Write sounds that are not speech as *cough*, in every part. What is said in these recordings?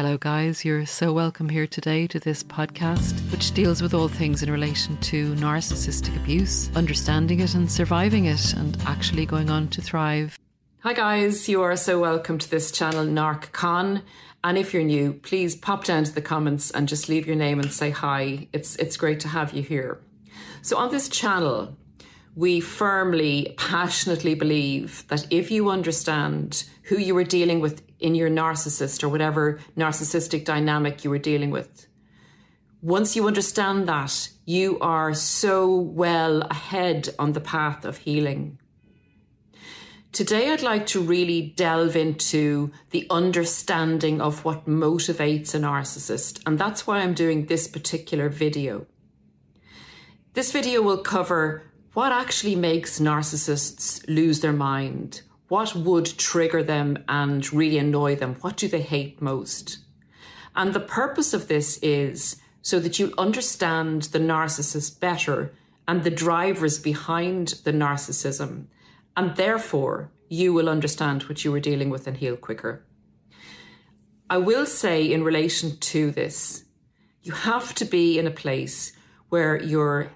Hello, guys. You're so welcome here today to this podcast, which deals with all things in relation to narcissistic abuse, understanding it and surviving it, and actually going on to thrive. Hi, guys. You are so welcome to this channel, NarcCon. And if you're new, please pop down to the comments and just leave your name and say hi. It's, it's great to have you here. So, on this channel, we firmly, passionately believe that if you understand who you are dealing with in your narcissist or whatever narcissistic dynamic you were dealing with. Once you understand that, you are so well ahead on the path of healing. Today, I'd like to really delve into the understanding of what motivates a narcissist, and that's why I'm doing this particular video. This video will cover what actually makes narcissists lose their mind, what would trigger them and really annoy them? What do they hate most? And the purpose of this is so that you understand the narcissist better and the drivers behind the narcissism. And therefore, you will understand what you were dealing with and heal quicker. I will say, in relation to this, you have to be in a place where you're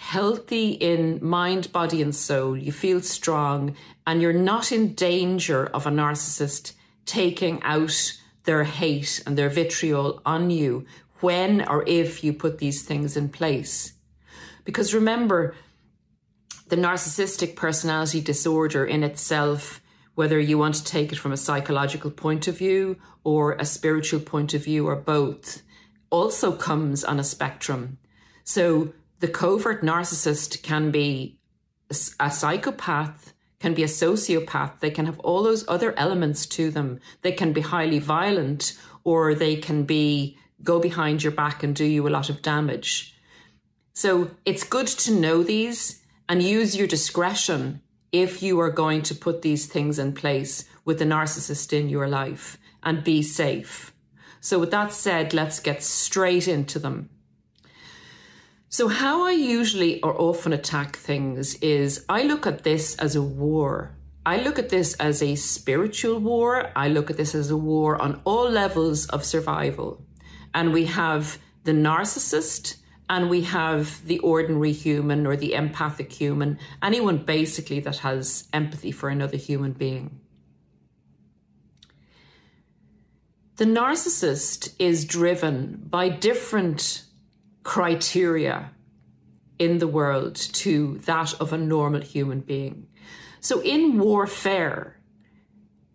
healthy in mind, body, and soul, you feel strong, and you're not in danger of a narcissist taking out their hate and their vitriol on you when or if you put these things in place. Because remember, the narcissistic personality disorder in itself, whether you want to take it from a psychological point of view or a spiritual point of view or both, also comes on a spectrum. So the covert narcissist can be a psychopath, can be a sociopath, they can have all those other elements to them. They can be highly violent or they can be go behind your back and do you a lot of damage. So it's good to know these and use your discretion if you are going to put these things in place with the narcissist in your life and be safe. So, with that said, let's get straight into them. So, how I usually or often attack things is I look at this as a war. I look at this as a spiritual war. I look at this as a war on all levels of survival. And we have the narcissist and we have the ordinary human or the empathic human, anyone basically that has empathy for another human being. The narcissist is driven by different criteria in the world to that of a normal human being. So in warfare,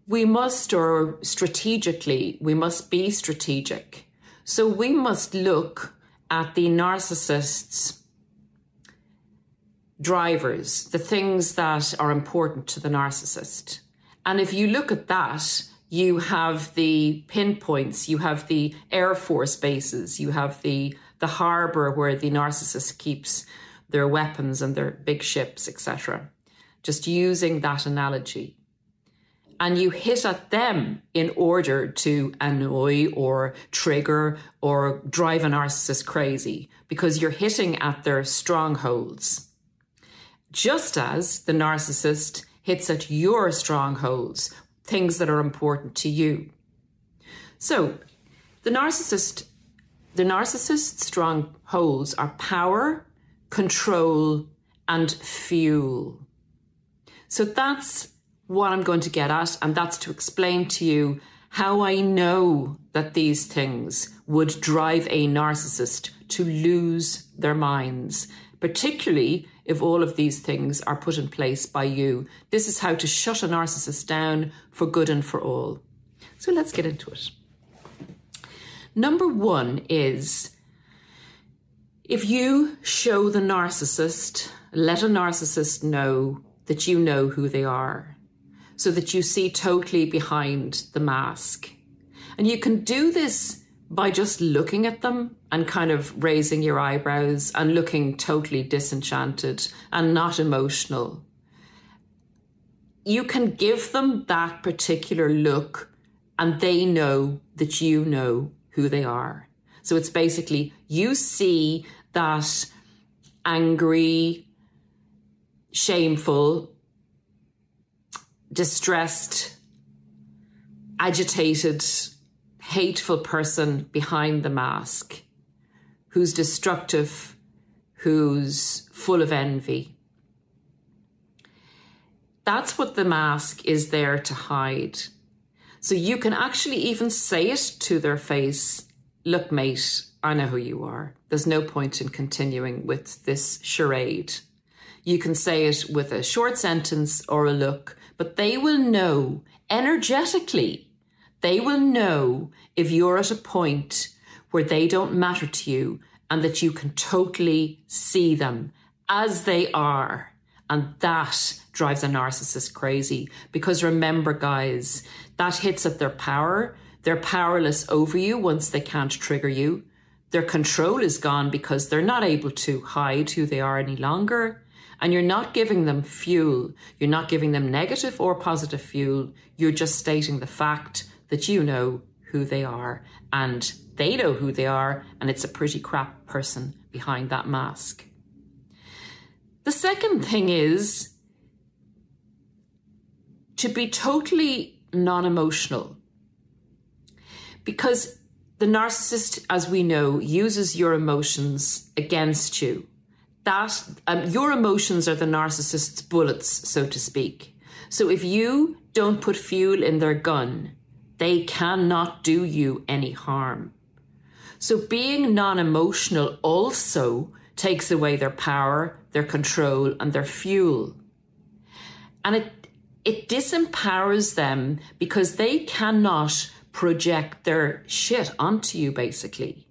we must, or strategically, we must be strategic. So we must look at the narcissist's drivers, the things that are important to the narcissist. And if you look at that, you have the pinpoints, you have the Air Force bases, you have the the harbour where the narcissist keeps their weapons and their big ships, etc. Just using that analogy. And you hit at them in order to annoy or trigger or drive a narcissist crazy because you're hitting at their strongholds. Just as the narcissist hits at your strongholds, things that are important to you. So the narcissist the narcissist's strongholds are power, control, and fuel. So that's what I'm going to get at, and that's to explain to you how I know that these things would drive a narcissist to lose their minds, particularly if all of these things are put in place by you. This is how to shut a narcissist down for good and for all. So let's get into it. Number one is if you show the narcissist, let a narcissist know that you know who they are, so that you see totally behind the mask. And you can do this by just looking at them and kind of raising your eyebrows and looking totally disenchanted and not emotional. You can give them that particular look and they know that you know who they are. So it's basically you see that angry, shameful, distressed, agitated, hateful person behind the mask who's destructive, who's full of envy. That's what the mask is there to hide. So you can actually even say it to their face Look, mate, I know who you are. There's no point in continuing with this charade. You can say it with a short sentence or a look, but they will know energetically, they will know if you're at a point where they don't matter to you and that you can totally see them as they are. And that drives a narcissist crazy. Because remember, guys, that hits at their power. They're powerless over you once they can't trigger you. Their control is gone because they're not able to hide who they are any longer. And you're not giving them fuel. You're not giving them negative or positive fuel. You're just stating the fact that you know who they are and they know who they are. And it's a pretty crap person behind that mask. The second thing is to be totally non emotional. Because the narcissist, as we know, uses your emotions against you. That um, your emotions are the narcissist's bullets, so to speak. So if you don't put fuel in their gun, they cannot do you any harm. So being non emotional also takes away their power, their control, and their fuel. And it, it disempowers them because they cannot project their shit onto you, basically.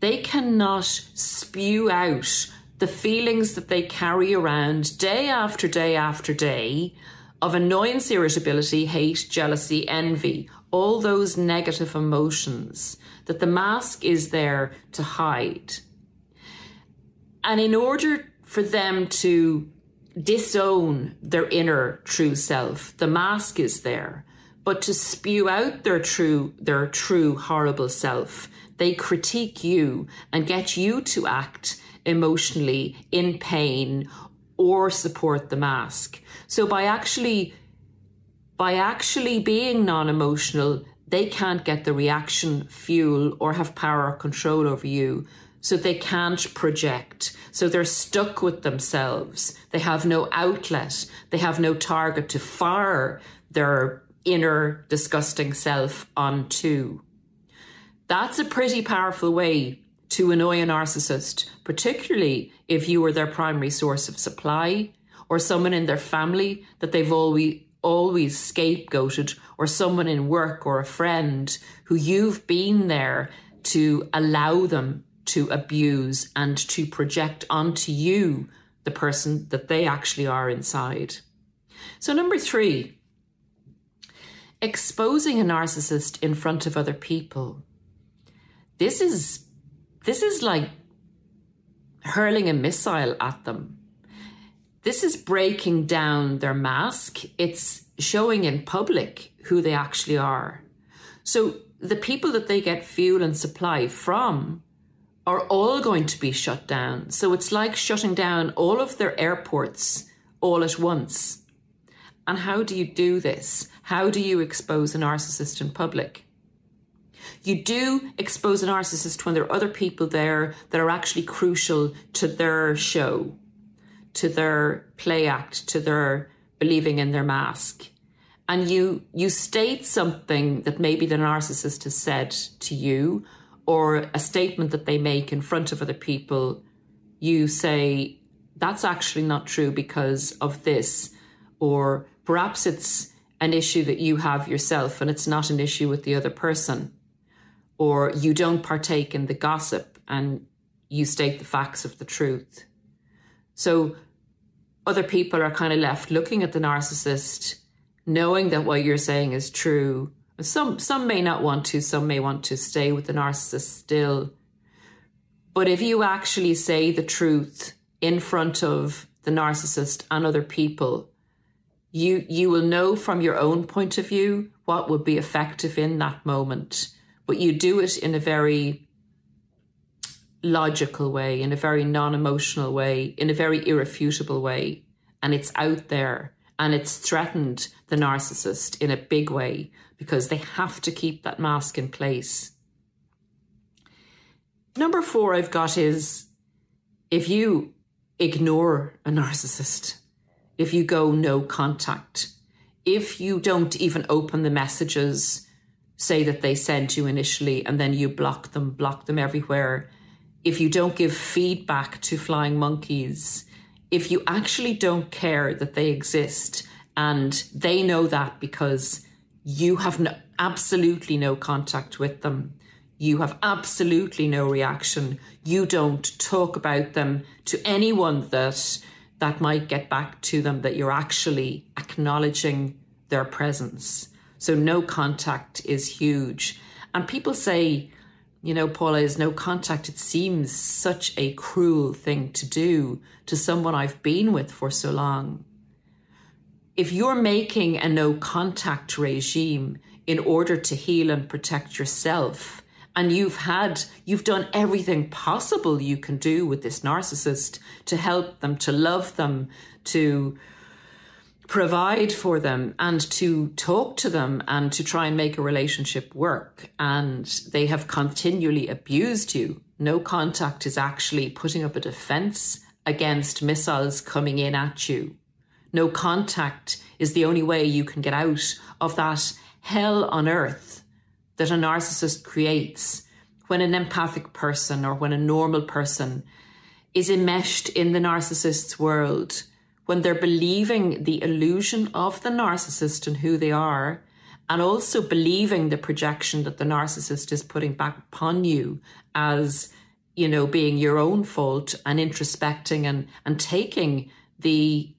They cannot spew out the feelings that they carry around day after day after day of annoyance, irritability, hate, jealousy, envy, all those negative emotions that the mask is there to hide. And in order for them to disown their inner true self, the mask is there. But to spew out their true, their true horrible self, they critique you and get you to act emotionally in pain or support the mask. So by actually by actually being non-emotional, they can't get the reaction fuel or have power or control over you so they can't project. So they're stuck with themselves. They have no outlet. They have no target to fire their inner disgusting self onto. That's a pretty powerful way to annoy a narcissist, particularly if you were their primary source of supply or someone in their family that they've always always scapegoated or someone in work or a friend who you've been there to allow them to abuse and to project onto you the person that they actually are inside. So, number three, exposing a narcissist in front of other people. This is this is like hurling a missile at them. This is breaking down their mask. It's showing in public who they actually are. So the people that they get fuel and supply from are all going to be shut down. So it's like shutting down all of their airports all at once. And how do you do this? How do you expose a narcissist in public? You do expose a narcissist when there are other people there that are actually crucial to their show, to their play act, to their believing in their mask. and you you state something that maybe the narcissist has said to you or a statement that they make in front of other people you say that's actually not true because of this or perhaps it's an issue that you have yourself and it's not an issue with the other person or you don't partake in the gossip and you state the facts of the truth so other people are kind of left looking at the narcissist knowing that what you're saying is true. Some some may not want to, some may want to stay with the narcissist still. But if you actually say the truth in front of the narcissist and other people, you you will know from your own point of view what would be effective in that moment. But you do it in a very logical way, in a very non-emotional way, in a very irrefutable way. And it's out there and it's threatened the narcissist in a big way because they have to keep that mask in place. Number four, I've got is if you ignore a narcissist, if you go no contact, if you don't even open the messages, say that they sent you initially, and then you block them, block them everywhere, if you don't give feedback to flying monkeys, if you actually don't care that they exist and they know that because you have no, absolutely no contact with them, you have absolutely no reaction, you don't talk about them to anyone that that might get back to them that you're actually acknowledging their presence. So no contact is huge. And people say, you know, Paula, is no contact. It seems such a cruel thing to do to someone I've been with for so long. If you're making a no contact regime in order to heal and protect yourself, and you've had, you've done everything possible you can do with this narcissist to help them, to love them, to provide for them and to talk to them and to try and make a relationship work. And they have continually abused you. No contact is actually putting up a defense against missiles coming in at you. No contact is the only way you can get out of that hell on earth that a narcissist creates when an empathic person or when a normal person is enmeshed in the narcissist's world. When they're believing the illusion of the narcissist and who they are, and also believing the projection that the narcissist is putting back upon you as, you know, being your own fault and introspecting and, and taking the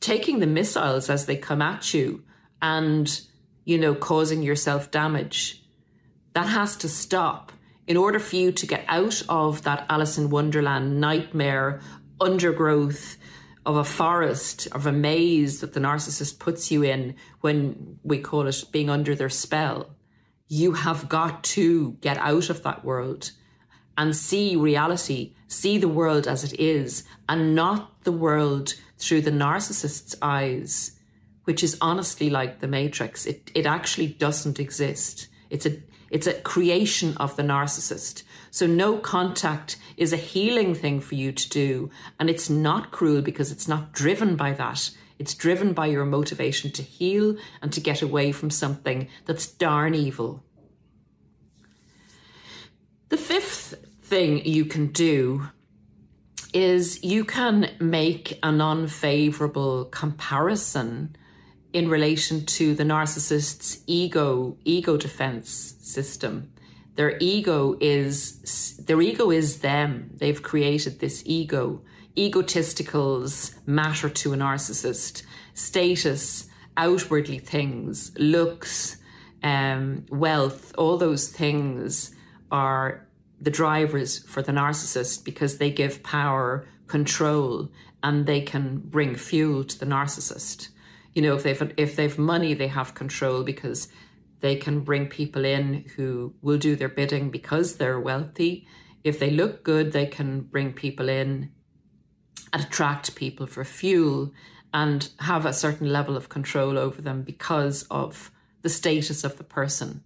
taking the missiles as they come at you and, you know, causing yourself damage. That has to stop in order for you to get out of that Alice in Wonderland nightmare, undergrowth, of a forest, of a maze that the narcissist puts you in when we call it being under their spell. You have got to get out of that world and see reality, see the world as it is, and not the world through the narcissist's eyes, which is honestly like the Matrix. It, it actually doesn't exist. It's a, it's a creation of the narcissist. So no contact is a healing thing for you to do. And it's not cruel because it's not driven by that. It's driven by your motivation to heal and to get away from something that's darn evil. The fifth thing you can do is you can make an unfavorable comparison in relation to the narcissist's ego ego defense system their ego is their ego is them. They've created this ego. Egostisticals matter to a narcissist. Status, outwardly things, looks, um, wealth, all those things are the drivers for the narcissist because they give power, control, and they can bring fuel to the narcissist. You know, if they've if they've money, they have control because they can bring people in who will do their bidding because they're wealthy. If they look good, they can bring people in and attract people for fuel and have a certain level of control over them because of the status of the person.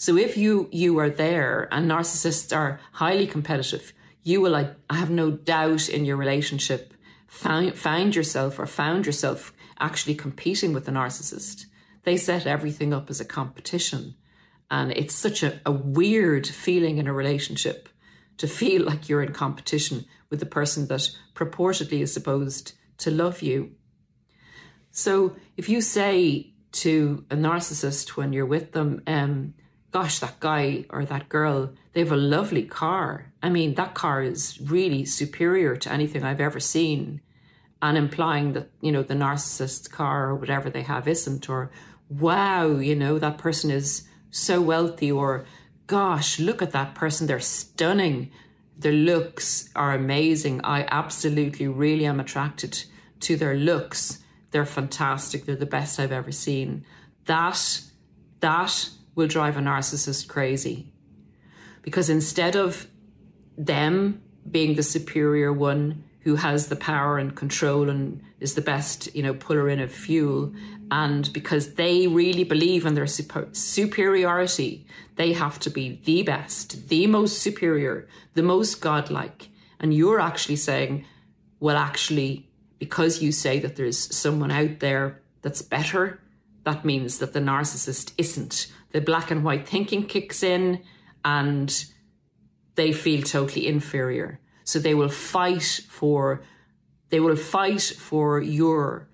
So if you you are there and narcissists are highly competitive, you will I, I have no doubt in your relationship find, find yourself or found yourself actually competing with the narcissist they set everything up as a competition. And it's such a, a weird feeling in a relationship to feel like you're in competition with the person that purportedly is supposed to love you. So if you say to a narcissist when you're with them, um, gosh, that guy or that girl, they have a lovely car. I mean, that car is really superior to anything I've ever seen. And implying that, you know, the narcissist's car or whatever they have isn't, or wow, you know, that person is so wealthy, or gosh, look at that person, they're stunning. Their looks are amazing. I absolutely really am attracted to their looks. They're fantastic. They're the best I've ever seen. That, that will drive a narcissist crazy. Because instead of them being the superior one who has the power and control and is the best, you know, puller in of fuel, and because they really believe in their super- superiority, they have to be the best, the most superior, the most godlike. And you're actually saying, well, actually, because you say that there's someone out there that's better, that means that the narcissist isn't the black and white thinking kicks in and they feel totally inferior. So they will fight for they will fight for your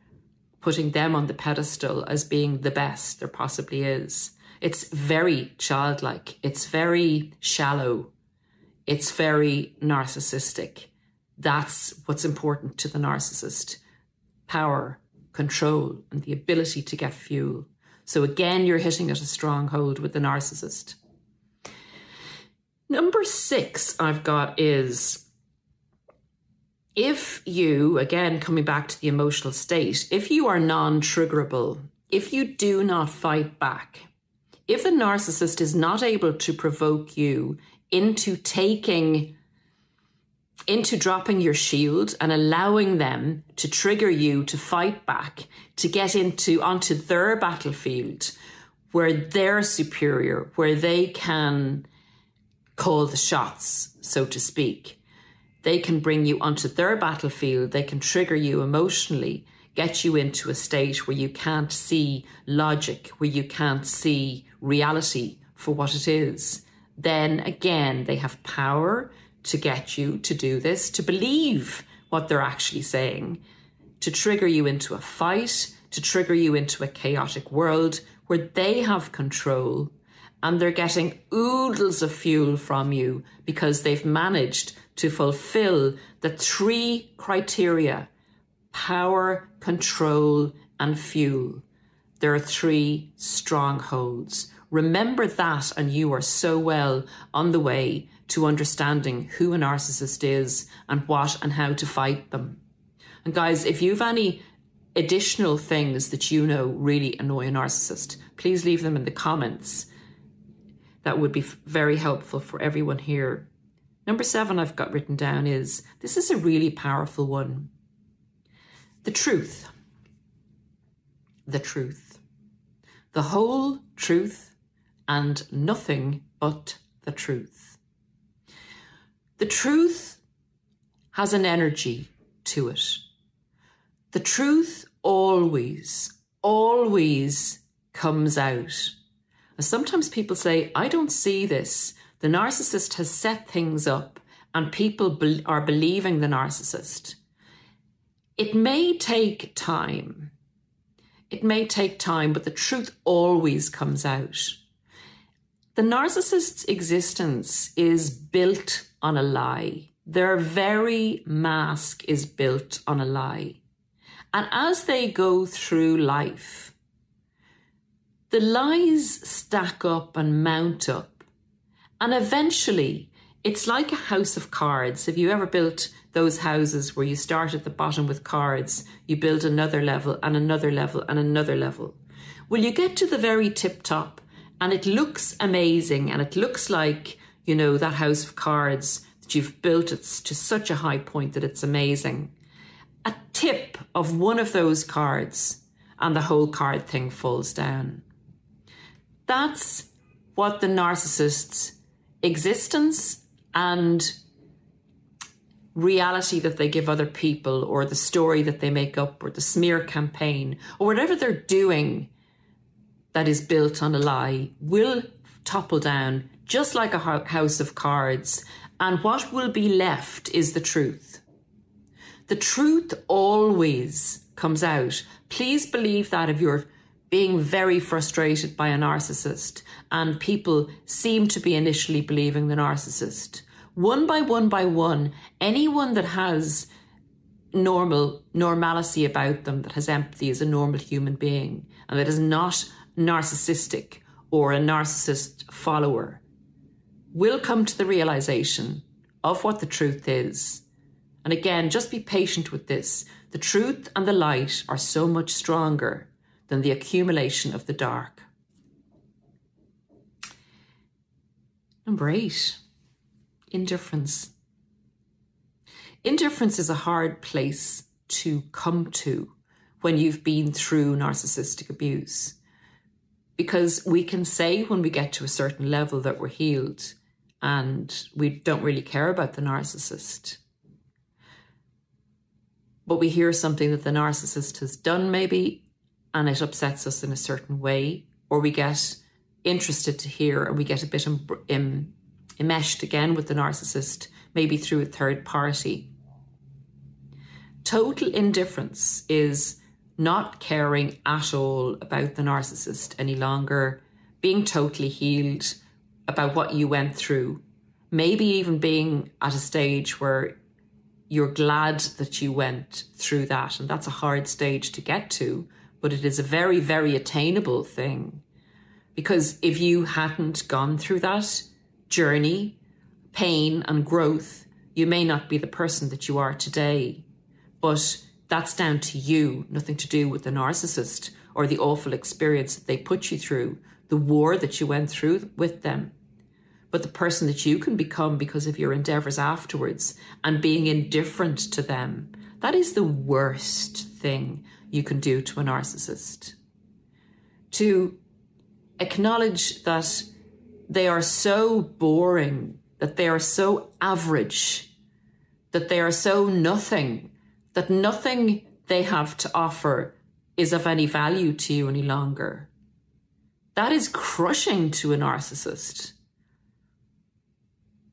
putting them on the pedestal as being the best there possibly is. It's very childlike. It's very shallow. It's very narcissistic. That's what's important to the narcissist. Power, control, and the ability to get fuel. So again, you're hitting at a stronghold with the narcissist. Number six, I've got is if you, again, coming back to the emotional state, if you are non triggerable, if you do not fight back, if the narcissist is not able to provoke you into taking into dropping your shield and allowing them to trigger you to fight back, to get into onto their battlefield where they're superior, where they can call the shots, so to speak. They can bring you onto their battlefield, they can trigger you emotionally, get you into a state where you can't see logic, where you can't see reality for what it is. Then again, they have power to get you to do this, to believe what they're actually saying, to trigger you into a fight, to trigger you into a chaotic world where they have control and they're getting oodles of fuel from you because they've managed to fulfill the three criteria power, control, and fuel. There are three strongholds. Remember that, and you are so well on the way to understanding who a narcissist is and what and how to fight them. And guys, if you've any additional things that you know really annoy a narcissist, please leave them in the comments. That would be very helpful for everyone here. Number seven, I've got written down is this is a really powerful one. The truth. The truth. The whole truth and nothing but the truth. The truth has an energy to it. The truth always, always comes out. Sometimes people say, I don't see this. The narcissist has set things up and people be- are believing the narcissist. It may take time. It may take time, but the truth always comes out. The narcissist's existence is built on a lie. Their very mask is built on a lie. And as they go through life, the lies stack up and mount up. And eventually, it's like a house of cards. Have you ever built those houses where you start at the bottom with cards, you build another level and another level and another level? Well, you get to the very tip top and it looks amazing and it looks like you know that house of cards that you've built it to such a high point that it's amazing. A tip of one of those cards and the whole card thing falls down. That's what the narcissist's existence and reality that they give other people or the story that they make up or the smear campaign or whatever they're doing that is built on a lie will topple down just like a house of cards, and what will be left is the truth. The truth always comes out. Please believe that if you're being very frustrated by a narcissist and people seem to be initially believing the narcissist, one by one by one, anyone that has normal normalcy about them, that has empathy, is a normal human being, and that is not narcissistic or a narcissist follower, will come to the realization of what the truth is. And again, just be patient with this. The truth and the light are so much stronger than the accumulation of the dark. Number eight, indifference. Indifference is a hard place to come to when you've been through narcissistic abuse. Because we can say when we get to a certain level that we're healed and we don't really care about the narcissist. But we hear something that the narcissist has done, maybe, and it upsets us in a certain way, or we get interested to hear and we get a bit Im- Im- enmeshed again with the narcissist, maybe through a third party. Total indifference is not caring at all about the narcissist any longer, being totally healed about what you went through, maybe even being at a stage where you're glad that you went through that. And that's a hard stage to get to but it is a very, very attainable thing. Because if you hadn't gone through that journey, pain, and growth, you may not be the person that you are today. But that's down to you, nothing to do with the narcissist or the awful experience that they put you through, the war that you went through with them. But the person that you can become because of your endeavors afterwards and being indifferent to them, that is the worst thing you can do to a narcissist. To acknowledge that they are so boring, that they are so average, that they are so nothing, that nothing they have to offer is of any value to you any longer. That is crushing to a narcissist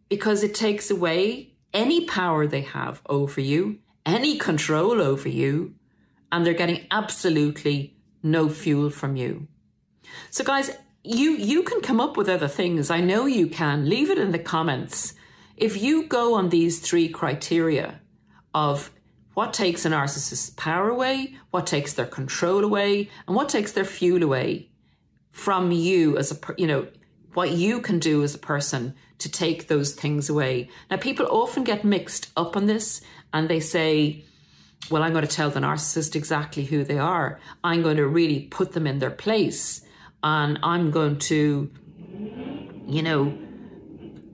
because it takes away any power they have over you, any control over you, and they're getting absolutely no fuel from you. So, guys, you you can come up with other things. I know you can. Leave it in the comments. If you go on these three criteria of what takes a narcissist's power away, what takes their control away, and what takes their fuel away from you as a you know what you can do as a person to take those things away. Now, people often get mixed up on this, and they say well, I'm going to tell the narcissist exactly who they are. I'm going to really put them in their place. And I'm going to, you know,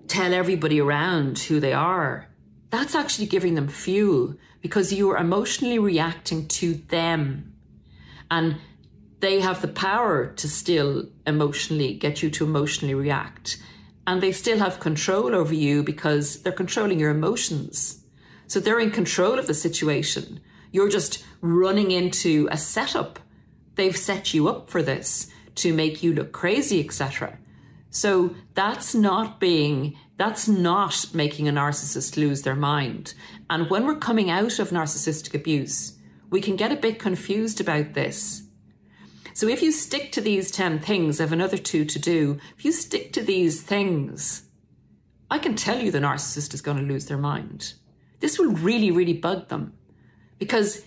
tell everybody around who they are. That's actually giving them fuel because you're emotionally reacting to them. And they have the power to still emotionally get you to emotionally react. And they still have control over you because they're controlling your emotions. So they're in control of the situation. You're just running into a setup. They've set you up for this to make you look crazy, etc. So that's not being, that's not making a narcissist lose their mind. And when we're coming out of narcissistic abuse, we can get a bit confused about this. So if you stick to these 10 things, I have another two to do. If you stick to these things, I can tell you the narcissist is going to lose their mind. This will really, really bug them because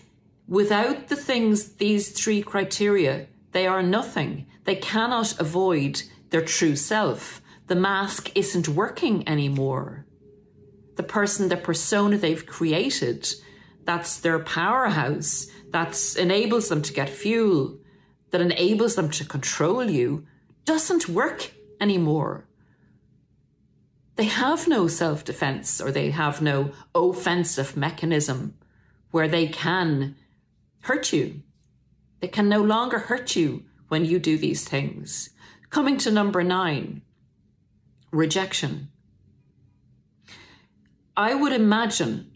without the things, these three criteria, they are nothing. They cannot avoid their true self. The mask isn't working anymore. The person, the persona they've created, that's their powerhouse, that enables them to get fuel, that enables them to control you, doesn't work anymore they have no self defense or they have no offensive mechanism where they can hurt you. They can no longer hurt you when you do these things. Coming to number nine, rejection. I would imagine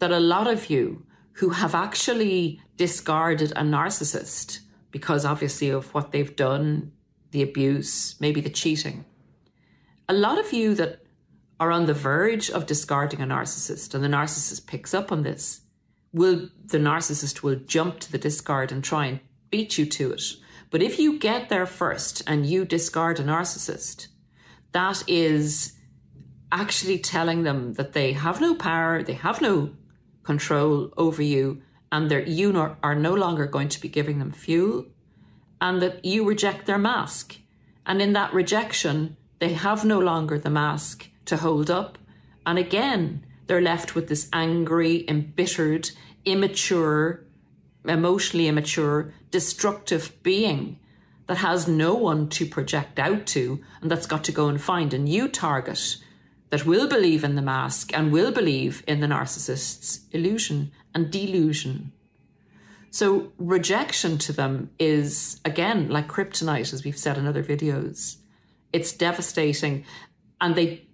that a lot of you who have actually discarded a narcissist because obviously of what they've done the abuse, maybe the cheating. A lot of you that are on the verge of discarding a narcissist and the narcissist picks up on this, will the narcissist will jump to the discard and try and beat you to it. But if you get there first and you discard a narcissist, that is actually telling them that they have no power, they have no control over you, and that you are no longer going to be giving them fuel, and that you reject their mask. And in that rejection, they have no longer the mask to hold up. And again, they're left with this angry, embittered, immature, emotionally immature, destructive being that has no one to project out to and that's got to go and find a new target that will believe in the mask and will believe in the narcissist's illusion and delusion. So, rejection to them is, again, like kryptonite, as we've said in other videos. It's devastating. And they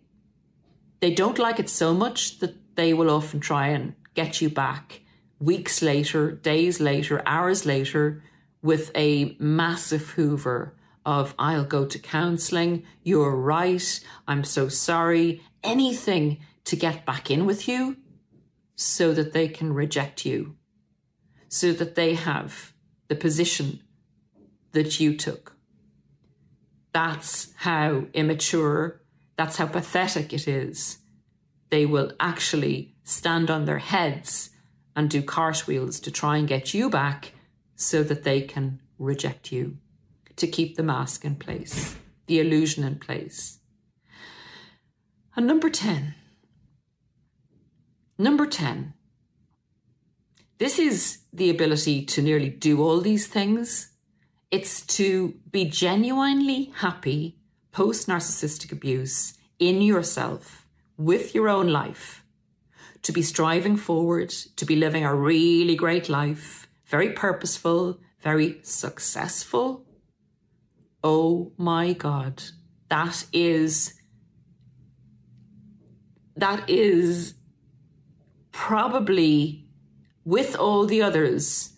they don't like it so much that they will often try and get you back weeks later, days later, hours later, with a massive hoover of I'll go to counseling, you're right, I'm so sorry, anything to get back in with you so that they can reject you, so that they have the position that you took. That's how immature, that's how pathetic it is. They will actually stand on their heads and do cartwheels to try and get you back so that they can reject you, to keep the mask in place, the illusion in place. And number 10. Number 10. This is the ability to nearly do all these things. It's to be genuinely happy post narcissistic abuse in yourself, with your own life, to be striving forward, to be living a really great life, very purposeful, very successful. Oh my God, that is that is probably with all the others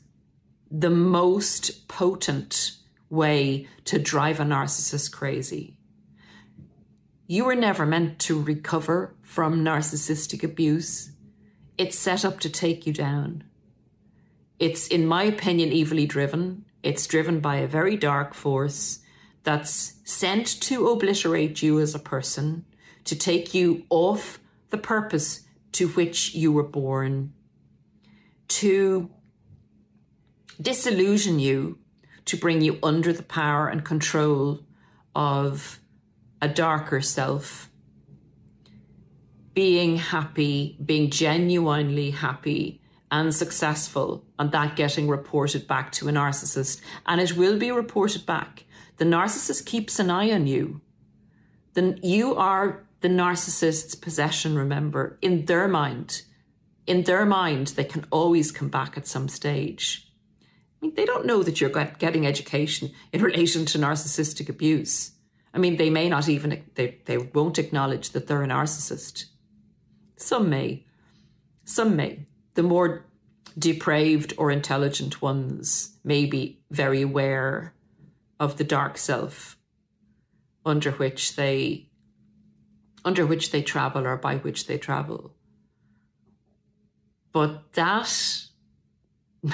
the most potent way to drive a narcissist crazy. You were never meant to recover from narcissistic abuse. It's set up to take you down. It's, in my opinion, evilly driven. It's driven by a very dark force that's sent to obliterate you as a person, to take you off the purpose to which you were born, to disillusion you, to bring you under the power and control of a darker self. Being happy, being genuinely happy and successful, and that getting reported back to a narcissist. And it will be reported back. The narcissist keeps an eye on you. Then you are the narcissist's possession, remember, in their mind. In their mind, they can always come back at some stage. I mean, they don't know that you're getting education in *laughs* relation to narcissistic abuse. I mean, they may not even, they, they won't acknowledge that they're a narcissist. Some may. Some may. The more depraved or intelligent ones may be very aware of the dark self under which they under which they travel or by which they travel. But that, *laughs*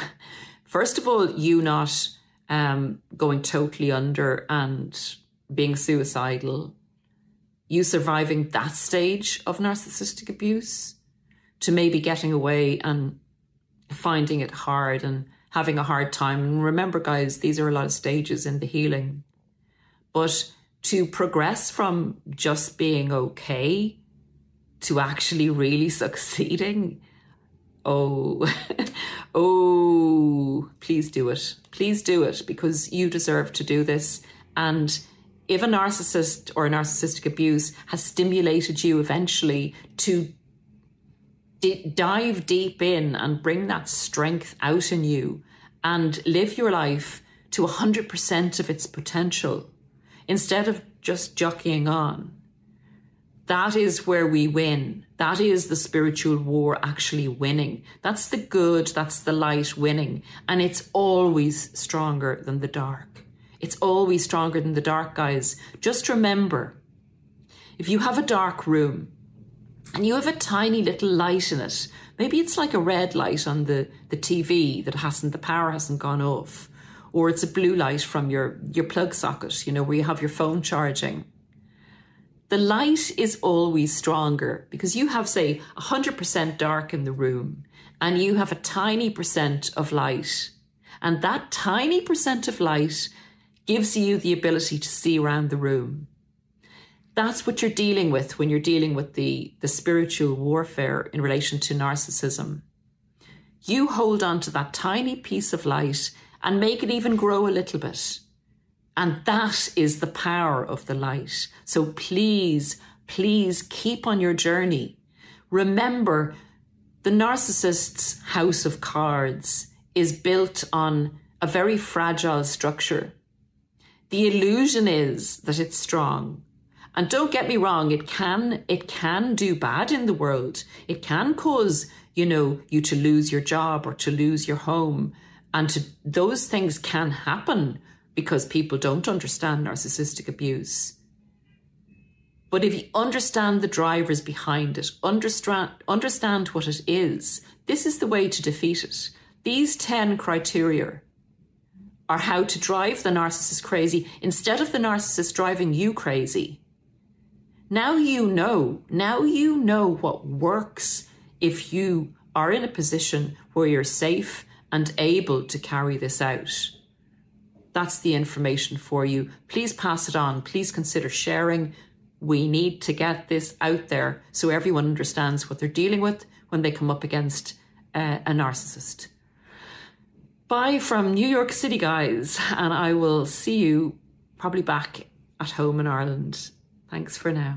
first of all, you not um, going totally under and being suicidal, you surviving that stage of narcissistic abuse, to maybe getting away and finding it hard and having a hard time. And remember, guys, these are a lot of stages in the healing. But to progress from just being okay to actually really *laughs* succeeding. Oh, *laughs* oh, please do it. Please do it because you deserve to do this. And if a narcissist or a narcissistic abuse has stimulated you eventually to d- dive deep in and bring that strength out in you and live your life to 100% of its potential, instead of just jockeying on. That is where we win. That is the spiritual war actually winning. That's the good, that's the light winning. And it's always stronger than the dark. It's always stronger than the dark, guys. Just remember if you have a dark room and you have a tiny little light in it, maybe it's like a red light on the, the TV that hasn't, the power hasn't gone off, or it's a blue light from your, your plug socket, you know, where you have your phone charging. The light is always stronger because you have, say, 100% dark in the room and you have a tiny percent of light. And that tiny percent of light gives you the ability to see around the room. That's what you're dealing with when you're dealing with the, the spiritual warfare in relation to narcissism. You hold on to that tiny piece of light and make it even grow a little bit. And that is the power of the light. So please, please keep on your journey. Remember, the narcissist's house of cards is built on a very fragile structure. The illusion is that it's strong. And don't get me wrong, it can it can do bad in the world. It can cause, you know, you to lose your job or to lose your home. And to, those things can happen because people don't understand narcissistic abuse. But if you understand the drivers behind it, understand understand what it is, this is the way to defeat it. These 10 criteria are how to drive the narcissist crazy instead of the narcissist driving you crazy. Now you know, now you know what works if you are in a position where you're safe and able to carry this out. That's the information for you. Please pass it on. Please consider sharing. We need to get this out there so everyone understands what they're dealing with when they come up against uh, a narcissist. Bye from New York City, guys, and I will see you probably back at home in Ireland. Thanks for now.